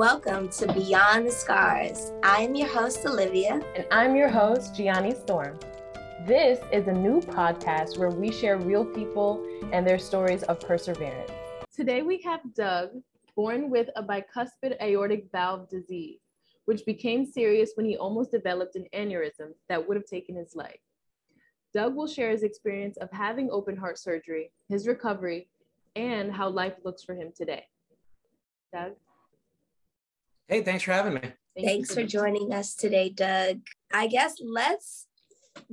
Welcome to Beyond the Scars. I am your host, Olivia. And I'm your host, Gianni Storm. This is a new podcast where we share real people and their stories of perseverance. Today we have Doug, born with a bicuspid aortic valve disease, which became serious when he almost developed an aneurysm that would have taken his life. Doug will share his experience of having open heart surgery, his recovery, and how life looks for him today. Doug? Hey, thanks for having me. Thank thanks for joining us today, Doug. I guess let's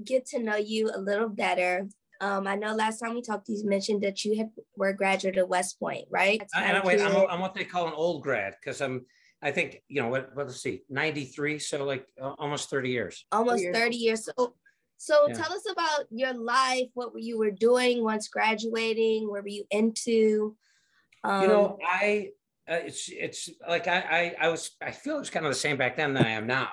get to know you a little better. Um, I know last time we talked, you mentioned that you had, were a graduate at West Point, right? And I, wait, I'm, I'm what they call an old grad because I'm I think you know what. Let's see, ninety three. So like uh, almost thirty years. Almost thirty years. So, so yeah. tell us about your life. What were you were doing once graduating? What were you into? Um, you know, I uh, it's it's like I, I I was I feel it was kind of the same back then than I am now.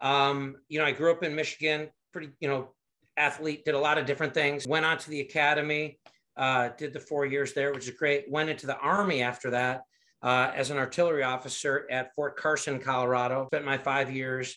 Um, you know, I grew up in Michigan, pretty you know, athlete, did a lot of different things. Went on to the academy, uh, did the four years there, which is great. Went into the army after that uh, as an artillery officer at Fort Carson, Colorado. Spent my five years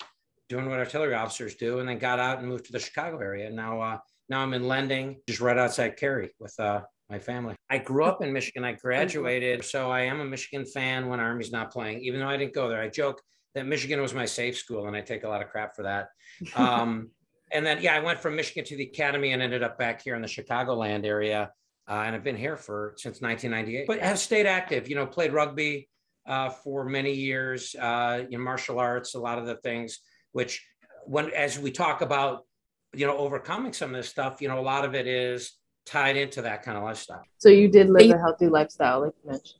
doing what artillery officers do, and then got out and moved to the Chicago area. Now, uh, now I'm in Lending, just right outside Cary, with uh, my family. I grew up in Michigan. I graduated, so I am a Michigan fan when Army's not playing. Even though I didn't go there, I joke that Michigan was my safe school, and I take a lot of crap for that. Um, and then, yeah, I went from Michigan to the academy and ended up back here in the Chicagoland area uh, and I've been here for since 1998. But have stayed active. You know, played rugby uh, for many years. Uh, you know, martial arts, a lot of the things which, when as we talk about, you know, overcoming some of this stuff, you know, a lot of it is tied into that kind of lifestyle. So you did live a healthy lifestyle, like you mentioned.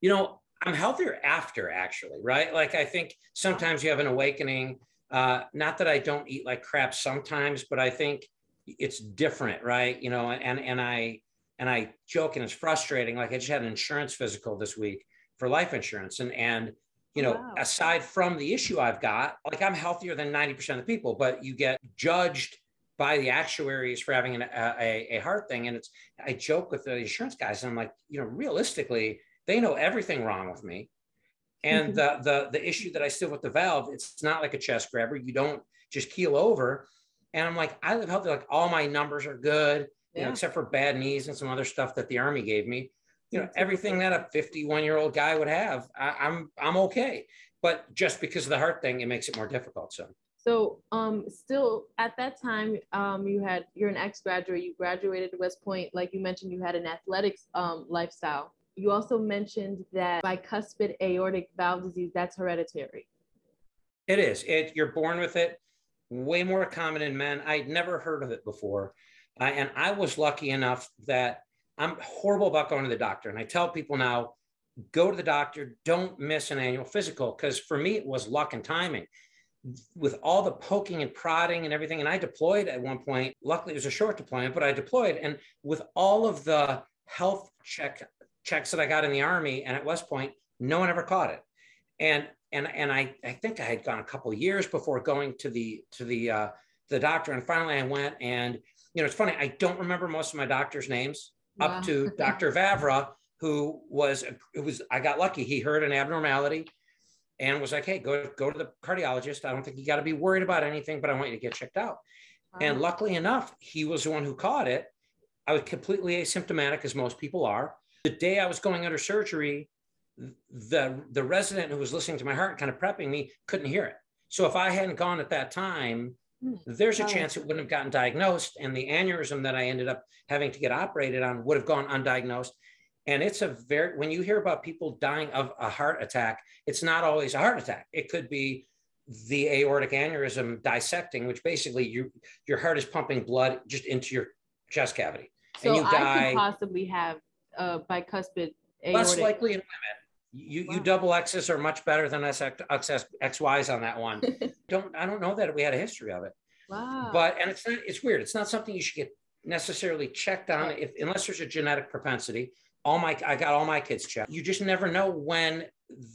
You know, I'm healthier after actually, right? Like I think sometimes you have an awakening. Uh, not that I don't eat like crap sometimes, but I think it's different, right? You know, and and I and I joke and it's frustrating. Like I just had an insurance physical this week for life insurance, and and you know, wow. aside from the issue I've got, like I'm healthier than ninety percent of the people, but you get judged by the actuaries for having an, a, a heart thing, and it's I joke with the insurance guys, and I'm like, you know, realistically, they know everything wrong with me. And mm-hmm. the, the the issue that I still with the valve, it's not like a chest grabber. You don't just keel over. And I'm like, I live healthy. Like all my numbers are good, yeah. you know, except for bad knees and some other stuff that the army gave me. You know, everything that a 51 year old guy would have, I, I'm I'm okay. But just because of the heart thing, it makes it more difficult. So. So, um, still at that time, um, you had you're an ex graduate. You graduated West Point, like you mentioned, you had an athletics um, lifestyle. You also mentioned that bicuspid aortic valve disease that's hereditary. It is. It you're born with it way more common in men. I'd never heard of it before. Uh, and I was lucky enough that I'm horrible about going to the doctor. And I tell people now, go to the doctor, don't miss an annual physical. Because for me, it was luck and timing. With all the poking and prodding and everything, and I deployed at one point. Luckily, it was a short deployment, but I deployed. And with all of the health check checks that I got in the army and at West Point, no one ever caught it. And and and I I think I had gone a couple years before going to the to the uh, the doctor, and finally I went. And you know, it's funny. I don't remember most of my doctor's names wow. up to Dr. Vavra, who was who was I got lucky. He heard an abnormality and was like, "Hey, go go to the cardiologist. I don't think you got to be worried about anything, but I want you to get checked out." Wow. And luckily enough, he was the one who caught it. I was completely asymptomatic, as most people are. The day I was going under surgery, the the resident who was listening to my heart kind of prepping me couldn't hear it so if i hadn't gone at that time hmm. there's a chance it wouldn't have gotten diagnosed and the aneurysm that i ended up having to get operated on would have gone undiagnosed and it's a very when you hear about people dying of a heart attack it's not always a heart attack it could be the aortic aneurysm dissecting which basically you your heart is pumping blood just into your chest cavity so and you die I could possibly have a bicuspid aortic. less likely in women you, wow. you double X's are much better than us XYs on that one. don't I don't know that we had a history of it. Wow. But and it's not it's weird. It's not something you should get necessarily checked on if unless there's a genetic propensity. All my I got all my kids checked. You just never know when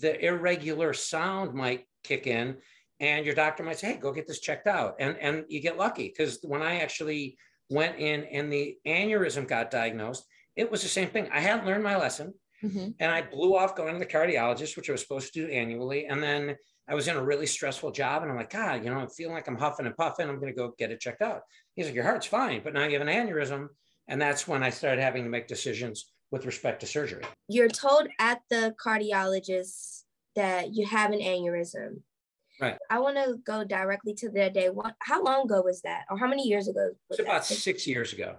the irregular sound might kick in and your doctor might say, "Hey, go get this checked out." And and you get lucky because when I actually went in and the aneurysm got diagnosed, it was the same thing. I hadn't learned my lesson Mm-hmm. And I blew off going to the cardiologist, which I was supposed to do annually. And then I was in a really stressful job. And I'm like, God, you know, I'm feeling like I'm huffing and puffing. I'm going to go get it checked out. He's like, Your heart's fine, but now you have an aneurysm. And that's when I started having to make decisions with respect to surgery. You're told at the cardiologist that you have an aneurysm. Right. I want to go directly to the day. What? How long ago was that, or how many years ago? Was it's about six years ago.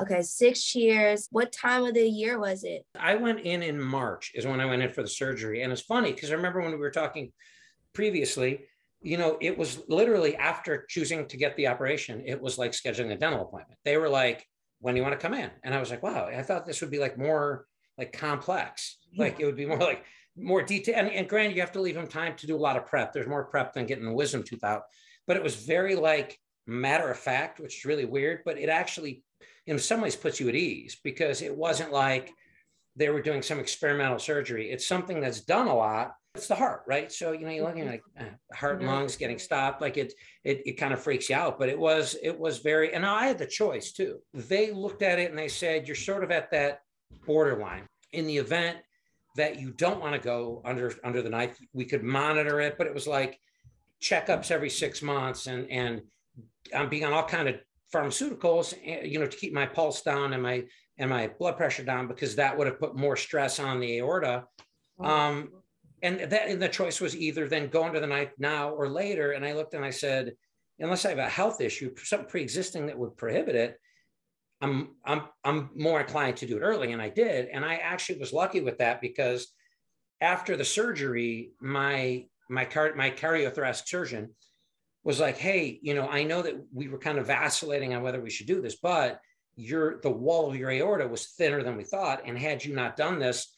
Okay, six years. What time of the year was it? I went in in March, is when I went in for the surgery. And it's funny because I remember when we were talking previously, you know, it was literally after choosing to get the operation, it was like scheduling a dental appointment. They were like, when do you want to come in? And I was like, wow, I thought this would be like more like complex. Like it would be more like more detail. And, and granted, you have to leave them time to do a lot of prep. There's more prep than getting the wisdom tooth out. But it was very like matter of fact, which is really weird, but it actually in some ways puts you at ease because it wasn't like they were doing some experimental surgery. It's something that's done a lot. It's the heart, right? So you know, you're looking like uh, heart and lungs getting stopped, like it, it, it kind of freaks you out. But it was, it was very, and I had the choice too. They looked at it and they said, you're sort of at that borderline. In the event that you don't want to go under under the knife, we could monitor it, but it was like checkups every six months, and and I'm being on all kind of pharmaceuticals, eh, you know, to keep my pulse down and my and my blood pressure down because that would have put more stress on the aorta. Um, and that and the choice was either then go under the knife now or later. And I looked and I said, unless I have a health issue, something pre-existing that would prohibit it, I'm I'm I'm more inclined to do it early. And I did. And I actually was lucky with that because after the surgery, my my car my cardiothoracic surgeon was like, hey, you know, I know that we were kind of vacillating on whether we should do this, but your the wall of your aorta was thinner than we thought. And had you not done this,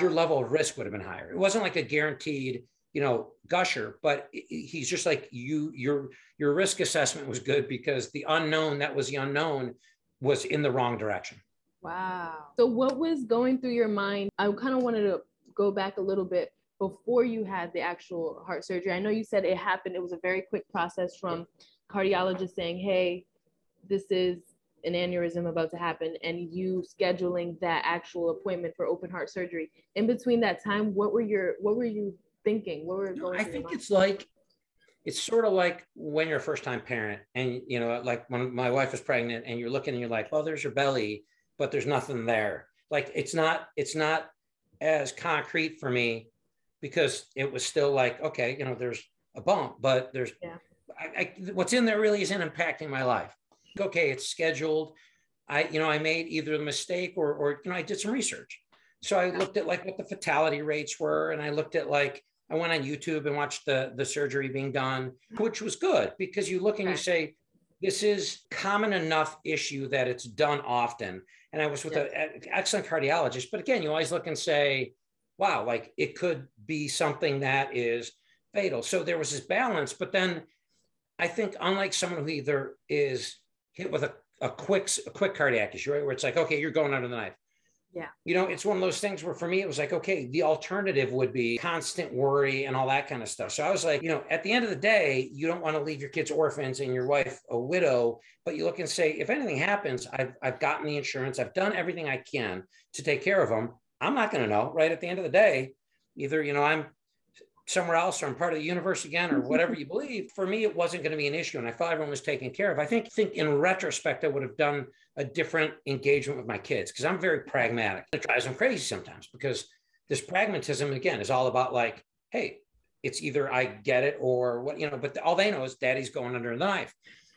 your level of risk would have been higher. It wasn't like a guaranteed, you know, gusher, but he's just like you, your your risk assessment was good because the unknown that was the unknown was in the wrong direction. Wow. So what was going through your mind? I kind of wanted to go back a little bit before you had the actual heart surgery? I know you said it happened, it was a very quick process from cardiologist saying, hey, this is an aneurysm about to happen, and you scheduling that actual appointment for open heart surgery. In between that time, what were your what were you thinking? What were going I think it's like it's sort of like when you're a first time parent and you know like when my wife was pregnant and you're looking and you're like well there's your belly but there's nothing there like it's not it's not as concrete for me because it was still like, okay, you know, there's a bump, but there's yeah. I, I, what's in there really isn't impacting my life. Okay, it's scheduled. I, you know, I made either a mistake or, or you know, I did some research. So I looked at like what the fatality rates were, and I looked at like I went on YouTube and watched the the surgery being done, mm-hmm. which was good because you look and you say this is common enough issue that it's done often. And I was with yeah. an excellent cardiologist, but again, you always look and say, wow, like it could be something that is fatal. So there was this balance, but then I think unlike someone who either is hit with a, a quick a quick cardiac issue, right, where it's like, okay, you're going under the knife. Yeah. You know, it's one of those things where for me it was like, okay, the alternative would be constant worry and all that kind of stuff. So I was like, you know, at the end of the day, you don't want to leave your kids orphans and your wife a widow, but you look and say, if anything happens, I've I've gotten the insurance, I've done everything I can to take care of them. I'm not going to know, right? At the end of the day, either, you know, I'm somewhere else or I'm part of the universe again or mm-hmm. whatever you believe. For me, it wasn't going to be an issue. And I thought everyone was taken care of. I think, think in retrospect, I would have done a different engagement with my kids because I'm very pragmatic. It drives them crazy sometimes because this pragmatism, again, is all about like, hey, it's either I get it or what, you know, but all they know is daddy's going under the knife.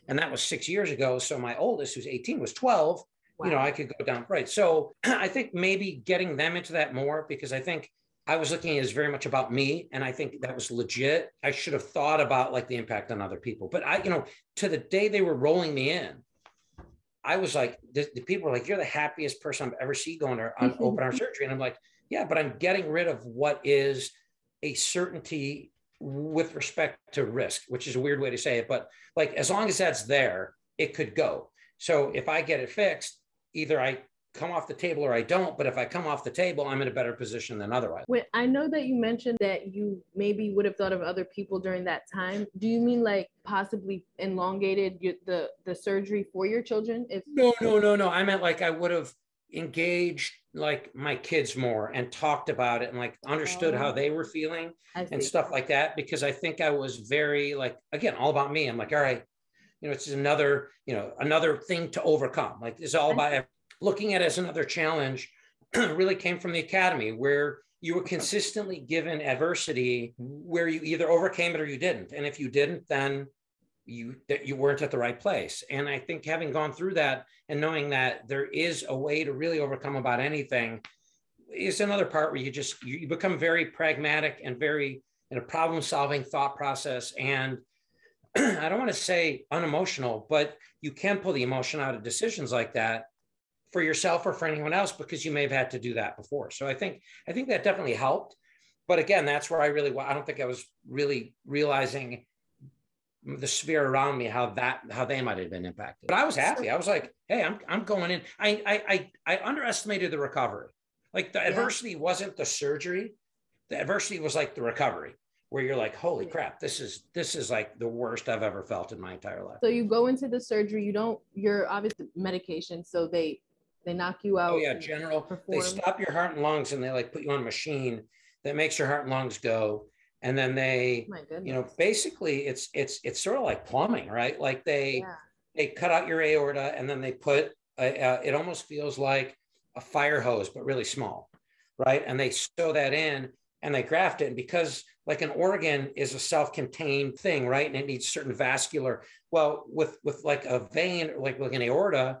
And that was six years ago. So my oldest, who's 18, was 12. Wow. You know, I could go down right. So I think maybe getting them into that more because I think I was looking at it as very much about me, and I think that was legit. I should have thought about like the impact on other people, but I, you know, to the day they were rolling me in, I was like, the, the people were like, "You're the happiest person I've ever seen going to, on open heart surgery," and I'm like, "Yeah, but I'm getting rid of what is a certainty with respect to risk, which is a weird way to say it, but like as long as that's there, it could go. So if I get it fixed, either I come off the table or I don't. But if I come off the table, I'm in a better position than otherwise. I know that you mentioned that you maybe would have thought of other people during that time. Do you mean like possibly elongated the the surgery for your children? If no, no, no, no. I meant like I would have engaged like my kids more and talked about it and like understood oh, how they were feeling and stuff like that because I think I was very like again all about me. I'm like, all right, you know, it's another you know another thing to overcome. Like it's all about looking at it as another challenge. really came from the academy where you were consistently given adversity where you either overcame it or you didn't, and if you didn't, then you that you weren't at the right place. And i think having gone through that and knowing that there is a way to really overcome about anything is another part where you just you become very pragmatic and very in a problem solving thought process. And i don't want to say unemotional but you can pull the emotion out of decisions like that for yourself or for anyone else because you may have had to do that before. So i think i think that definitely helped. But again that's where i really i don't think i was really realizing the sphere around me how that how they might have been impacted. But i was happy. I was like hey i'm, I'm going in. I, I i i underestimated the recovery. Like the yeah. adversity wasn't the surgery. The adversity was like the recovery where you're like holy crap this is this is like the worst i've ever felt in my entire life. So you go into the surgery you don't you're obviously medication so they they knock you oh, out oh yeah general. They stop your heart and lungs and they like put you on a machine that makes your heart and lungs go. And then they you know basically it's it's it's sort of like plumbing right? Like they yeah. they cut out your aorta and then they put a, a, it almost feels like a fire hose but really small right? And they sew that in and they graft it. And because like an organ is a self-contained thing right? And it needs certain vascular well with with like a vein like like an aorta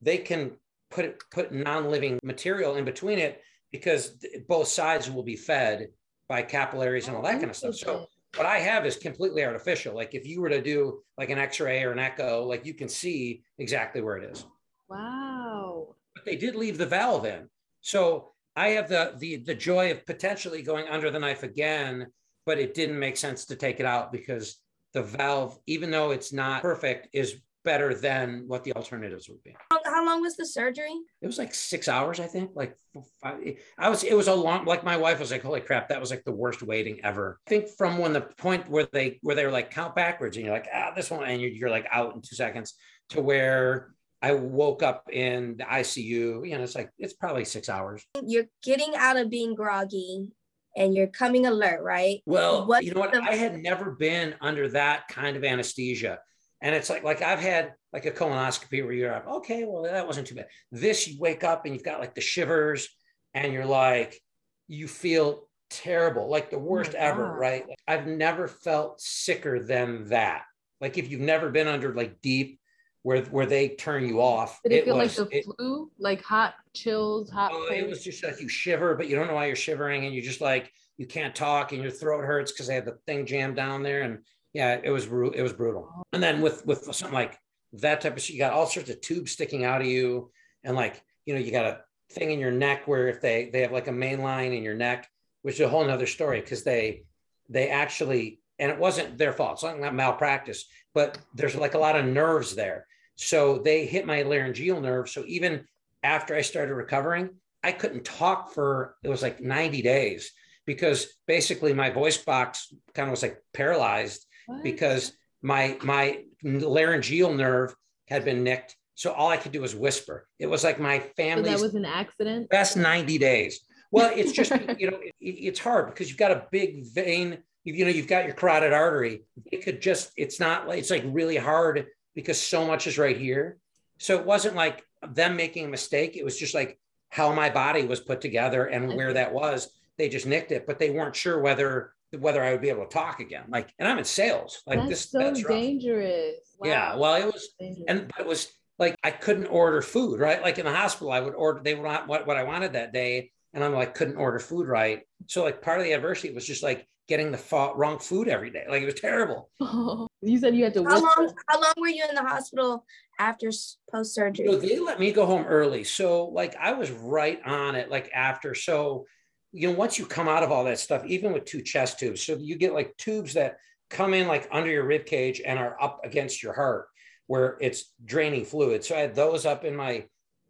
they can put it put non-living material in between it because both sides will be fed by capillaries and all that kind of stuff. So what I have is completely artificial. Like if you were to do like an X-ray or an echo, like you can see exactly where it is. Wow. But they did leave the valve in. So I have the the the joy of potentially going under the knife again, but it didn't make sense to take it out because the valve, even though it's not perfect, is better than what the alternatives would be. How long was the surgery? It was like six hours, I think. Like five, I was, it was a long. Like my wife was like, "Holy crap, that was like the worst waiting ever." I think from when the point where they where they were like count backwards, and you're like, "Ah, this one," and you're, you're like out in two seconds, to where I woke up in the ICU. You know, it's like it's probably six hours. You're getting out of being groggy and you're coming alert, right? Well, what you know what? The- I had never been under that kind of anesthesia. And it's like, like I've had like a colonoscopy where you're like, okay, well, that wasn't too bad. This, you wake up and you've got like the shivers and you're like, you feel terrible, like the oh worst oh ever, right? I've never felt sicker than that. Like if you've never been under like deep where where they turn you off. Did it, it feel was, like the it, flu, like hot chills, hot? Oh, it was just like you shiver, but you don't know why you're shivering, and you're just like you can't talk, and your throat hurts because they have the thing jammed down there, and yeah, it was it was brutal. Oh. And then with with something like that type of shit, you got all sorts of tubes sticking out of you, and like you know, you got a thing in your neck where if they they have like a main line in your neck, which is a whole nother story because they they actually and it wasn't their fault. It's not malpractice, but there's like a lot of nerves there. So they hit my laryngeal nerve. So even after I started recovering, I couldn't talk for it was like 90 days because basically my voice box kind of was like paralyzed what? because my my laryngeal nerve had been nicked. So all I could do was whisper. It was like my family. So that was an accident. Best 90 days. Well, it's just you know it, it's hard because you've got a big vein. You know you've got your carotid artery. It could just it's not it's like really hard because so much is right here. So it wasn't like them making a mistake. It was just like how my body was put together and where that was. They just nicked it, but they weren't sure whether whether I would be able to talk again. Like, and I'm in sales. Like that's this, so that's dangerous. Wow. Yeah. Well, it was, and it was like I couldn't order food, right? Like in the hospital, I would order. They would want what, what I wanted that day, and I'm like couldn't order food right. So like part of the adversity was just like getting the fa- wrong food every day. Like it was terrible. you said you had to. How long? How long were you in the hospital after post surgery? So they let me go home early. So like I was right on it. Like after so you know, once you come out of all that stuff, even with two chest tubes, so you get like tubes that come in like under your rib cage and are up against your heart where it's draining fluid. So I had those up in my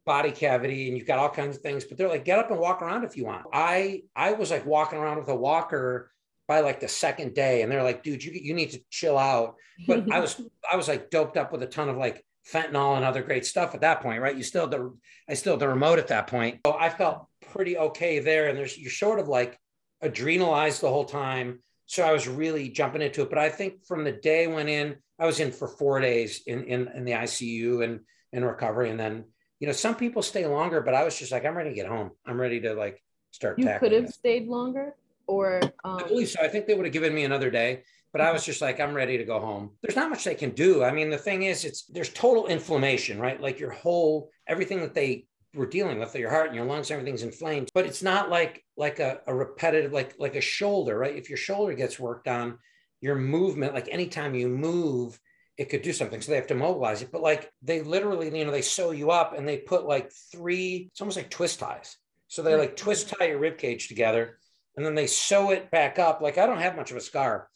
body cavity and you've got all kinds of things, but they're like, get up and walk around if you want. I I was like walking around with a walker by like the second day and they're like, dude, you, you need to chill out. But I was I was like doped up with a ton of like fentanyl and other great stuff at that point, right? You still the I still the remote at that point. So I felt pretty okay there. And there's you're sort of like adrenalized the whole time. So I was really jumping into it. But I think from the day I went in, I was in for four days in in, in the ICU and in recovery. And then, you know, some people stay longer, but I was just like, I'm ready to get home. I'm ready to like start. You could have stayed longer or um... I believe so. I think they would have given me another day but I was just like, I'm ready to go home. There's not much they can do. I mean, the thing is, it's there's total inflammation, right? Like your whole everything that they were dealing with, your heart and your lungs, everything's inflamed. But it's not like like a, a repetitive, like like a shoulder, right? If your shoulder gets worked on, your movement, like anytime you move, it could do something. So they have to mobilize it. But like they literally, you know, they sew you up and they put like three, it's almost like twist ties. So they hmm. like twist tie your rib cage together and then they sew it back up. Like I don't have much of a scar,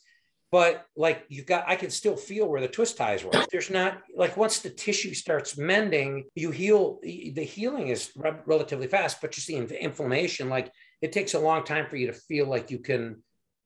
but like you've got i can still feel where the twist ties were. There's not like once the tissue starts mending you heal the healing is re- relatively fast but just the inflammation like it takes a long time for you to feel like you can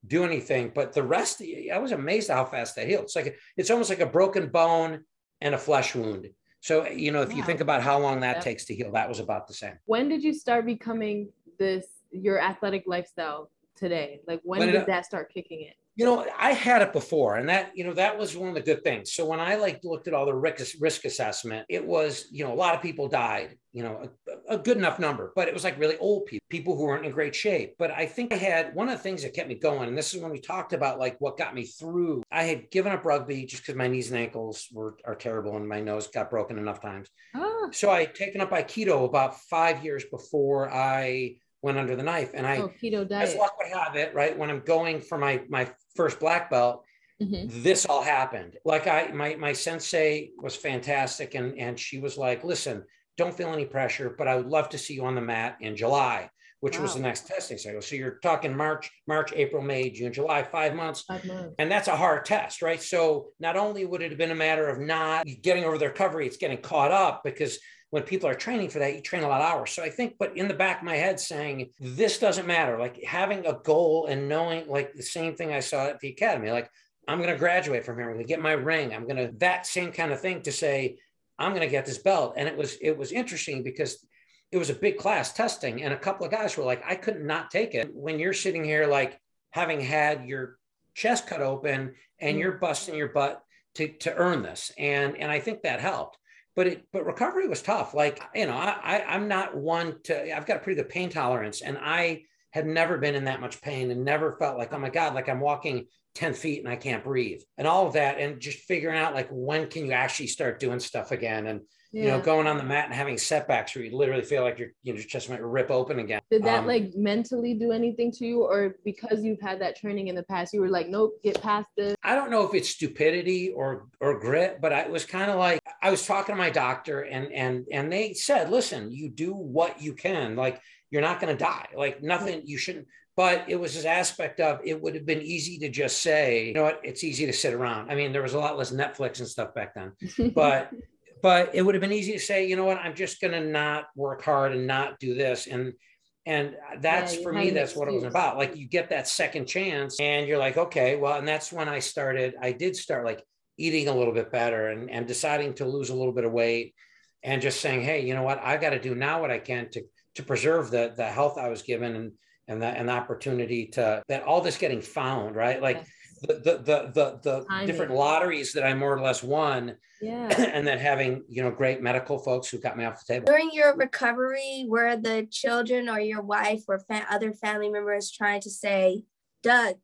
do anything but the rest i was amazed how fast that healed. It's like it's almost like a broken bone and a flesh wound. So you know if wow. you think about how long that takes to heal that was about the same. When did you start becoming this your athletic lifestyle today? Like when, when did it, that start kicking in you know i had it before and that you know that was one of the good things. So when i like looked at all the risk, risk assessment it was you know a lot of people died you know a, a, good enough number but it was like really old people people who weren't in great shape. But i think i had one of the things that kept me going and this is when we talked about like what got me through i had given up rugby just because my knees and ankles were are terrible and my nose got broken enough times. Oh. so i had taken up aikido about five years before i went under the knife. And I, oh, keto diet. as luck would have it, right when I'm going for my my first black belt, mm-hmm. this all happened. Like I, my my sensei was fantastic, and and she was like, "Listen, don't feel any pressure, but I would love to see you on the mat in July." Which wow. was the next testing cycle. So you're talking March, March, April, May, June, July, five months. Five months. And that's a hard test, right? So not only would it have been a matter of not getting over the recovery, it's getting caught up because when people are training for that, you train a lot of hours. So I think, but in the back of my head saying, this doesn't matter, like having a goal and knowing like the same thing I saw at the academy, like I'm going to graduate from here. I'm going to get my ring. I'm going to, that same kind of thing to say, I'm going to get this belt. And it was, it was interesting because it was a big class testing and a couple of guys were like, I could not take it. When you're sitting here, like having had your chest cut open and mm-hmm. you're busting your butt to, to earn this. And, and I think that helped but it but recovery was tough. Like you know i i'm not one to i've got a pretty good pain tolerance and i had never been in that much pain and never felt like oh my god like i'm walking 10 feet and i can't breathe and all of that and just figuring out like when can you actually start doing stuff again and yeah. you know, going on the mat and having setbacks where you literally feel like your you know, your chest might rip open again. Did that um, like mentally do anything to you, or because you've had that training in the past, you were like, nope, get past this? I don't know if it's stupidity or or grit, but I was kind of like I was talking to my doctor, and and and they said, listen, you do what you can, like you're not going to die, like nothing, you shouldn't. But it was this aspect of it would have been easy to just say, you know what, it's easy to sit around. I mean, there was a lot less Netflix and stuff back then, but but it would have been easy to say, you know what, I'm just going to not work hard and not do this. And and that's yeah, for me, that's what it was about. Like you get that second chance and you're like, okay, well, and that's when I started, I did start like eating a little bit better and, and deciding to lose a little bit of weight and just saying, hey, you know what, I've got to do now what I can to to preserve the the health I was given and and the, and the opportunity to that all this getting found, right? Like yes the the the the, different lotteries that I more or less won. Yeah. and then having, you know, great medical folks who got me off the table. During your recovery, were the children or your wife or fa- other family members trying to say, Doug,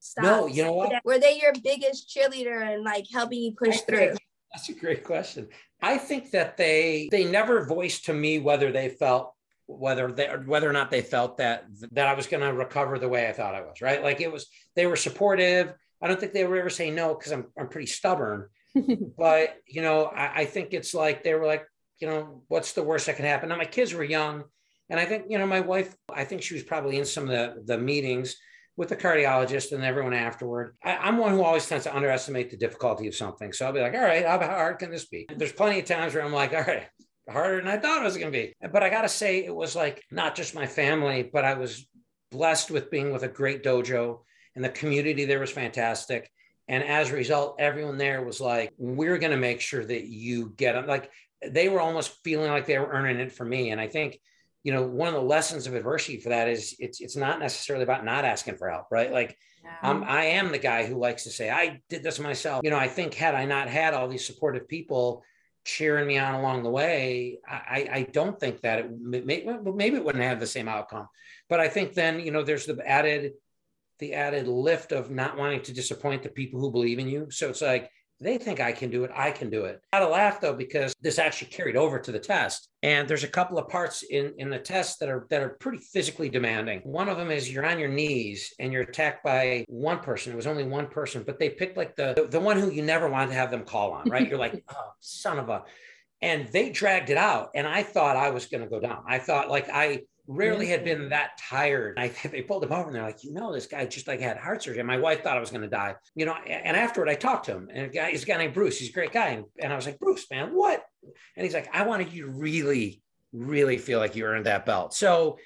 stop? No, you know what? Were they your biggest cheerleader and like helping you push through? That's a great question. I think that they they never voiced to me whether they felt whether they whether or not they felt that that I was going to recover the way I thought I was, right? Like it was they were supportive. I don't think they were ever saying no because I'm I'm pretty stubborn. but you know, I, I, think it's like they were like, you know, what's the worst that can happen? Now my kids were young, and I think you know my wife. I think she was probably in some of the the meetings with the cardiologist and everyone afterward. I, am one who always tends to underestimate the difficulty of something. So I'll be like, all right, how hard can this be? There's plenty of times where I'm like, all right, harder than I thought it was going to be. But I got to say, it was like not just my family, but I was blessed with being with a great dojo and the community there was fantastic. And as a result, everyone there was like, we're going to make sure that you get them. Like they were almost feeling like they were earning it for me. And I think, you know, one of the lessons of adversity for that is it's it's not necessarily about not asking for help, right? Like yeah. I'm, I am the guy who likes to say, I did this myself. You know, I think had I not had all these supportive people cheering me on along the way, I, I don't think that it may, maybe it wouldn't have the same outcome. But I think then, you know, there's the added the added lift of not wanting to disappoint the people who believe in you. So it's like, they think I can do it. I can do it. I had to laugh though because this actually carried over to the test, and there's a couple of parts in in the test that are that are pretty physically demanding. One of them is you're on your knees and you're attacked by one person. It was only one person, but they picked like the the one who you never wanted to have them call on. Right? you're like, oh, son of a. And they dragged it out, and I thought I was going to go down. I thought like I rarely mm-hmm. had been that tired. I, they pulled him over and they're like, you know, this guy just like had heart surgery. And my wife thought I was going to die, you know. And afterward, I talked to him, and a guy, he's a guy named Bruce. He's a great guy, and, and I was like, Bruce, man, what? And he's like, I wanted you to really, really feel like you earned that belt. So,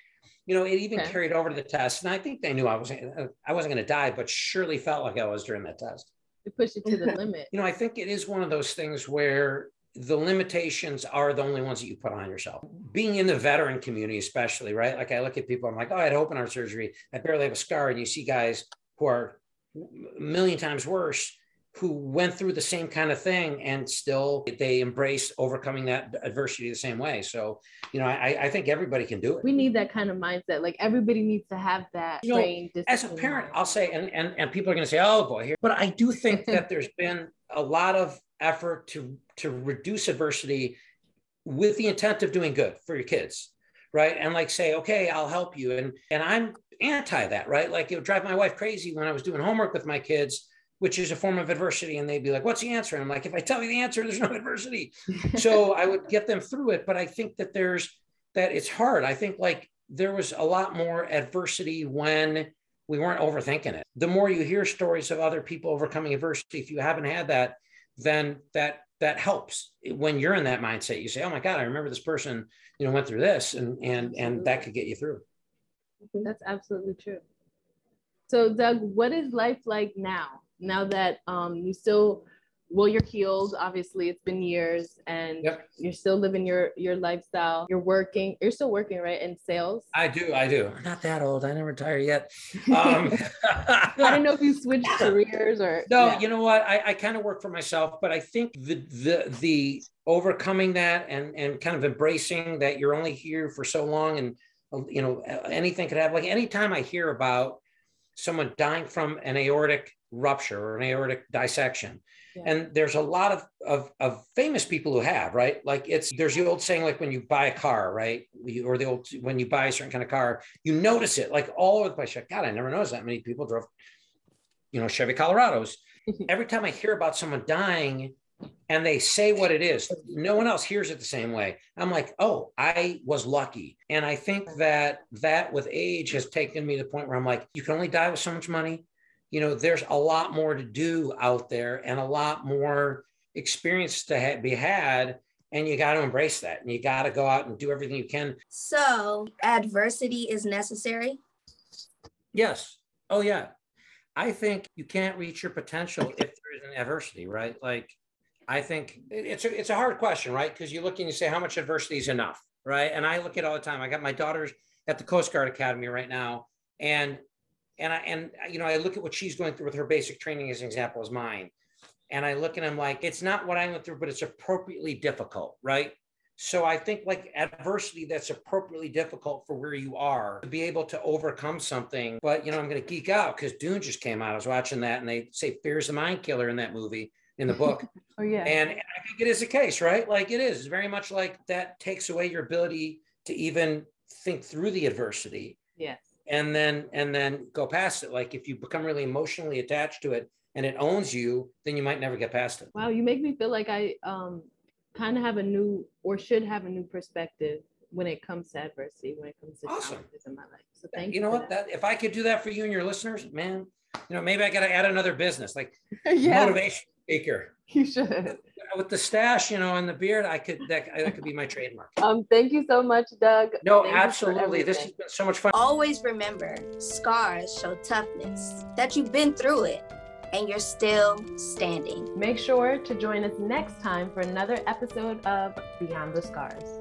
you know, it even okay. carried over to the test, and I think they knew I wasn't, uh, I wasn't going to die, but surely felt like I was during that test. It pushed it to the limit. You know, I think it is one of those things where the limitations are the only ones that you put on yourself. Being in the veteran community, especially, right? Like I look at people, I'm like, oh, I had open heart surgery. I barely have a scar. And you see guys who are a million times worse who went through the same kind of thing and still they embrace overcoming that adversity the same way. So, you know, I, I think everybody can do it. We need that kind of mindset. Like everybody needs to have that you know, As a parent, I'll say, and, and, and people are going to say, oh boy, here, but I do think that there's been a lot of effort to to reduce adversity with the intent of doing good for your kids right? And like say okay i'll help you. And and i'm anti that right? Like it would drive my wife crazy when i was doing homework with my kids which is a form of adversity and they'd be like what's the answer? And i'm like if i tell you the answer there's no adversity. So i would get them through it but i think that there's that it's hard. I think like there was a lot more adversity when we weren't overthinking it. The more you hear stories of other people overcoming adversity if you haven't had that then that that helps. When you're in that mindset you say oh my god i remember this person you know went through this and and and that could get you through. That's absolutely true. So doug what is life like now? Now that um, you still well you're healed obviously. It's been years and yep. you're still living your your lifestyle. You're working you're still working right in sales? I do i do. I'm not that old. I didn't retire yet. Um, i don't know if you switched careers or no yeah. you know what? I, I kind of work for myself but i think the the the overcoming that and and kind of embracing that you're only here for so long and you know anything could happen. Like anytime i hear about someone dying from an aortic rupture or an aortic dissection and there's a lot of, of, of famous people who have, right? Like it's, there's the old saying, like when you buy a car, right? Or the old, when you buy a certain kind of car, you notice it like all over the place. Like, God, I never noticed that many people drove, you know, Chevy Colorados. Every time I hear about someone dying and they say what it is, no one else hears it the same way. I'm like, oh, I was lucky. And I think that that with age has taken me to the point where I'm like, you can only die with so much money you know, there's a lot more to do out there and a lot more experience to ha- be had. And you got to embrace that and you got to go out and do everything you can. So, adversity is necessary? Yes. Oh, yeah. I think you can't reach your potential if there is an adversity, right? Like, I think it's a, it's a hard question, right? Because you look and you say, how much adversity is enough, right? And I look at all the time. I got my daughters at the Coast Guard Academy right now, and and I and you know I look at what she's going through with her basic training as an example as mine, and I look at them like it's not what I went through, but it's appropriately difficult, right? So I think like adversity that's appropriately difficult for where you are to be able to overcome something. But you know I'm going to geek out because Dune just came out. I was watching that, and they say fear's the mind killer in that movie in the book. oh yeah. And, and I think it is the case, right? Like it is. It's very much like that takes away your ability to even think through the adversity. Yes and then and then go past it like if you become really emotionally attached to it and it owns you then you might never get past it wow you make me feel like i um kind of have a new or should have a new perspective when it comes to adversity when it comes to awesome. challenges in my life so thank you you know what that. that if i could do that for you and your listeners man you know maybe i got to add another business like yeah. motivation speaker you should with the stash, you know, and the beard, I could that, that could be my trademark. Um, thank you so much, Doug. No, thank absolutely. This has been so much fun. Always remember, scars show toughness. That you've been through it, and you're still standing. Make sure to join us next time for another episode of Beyond the Scars.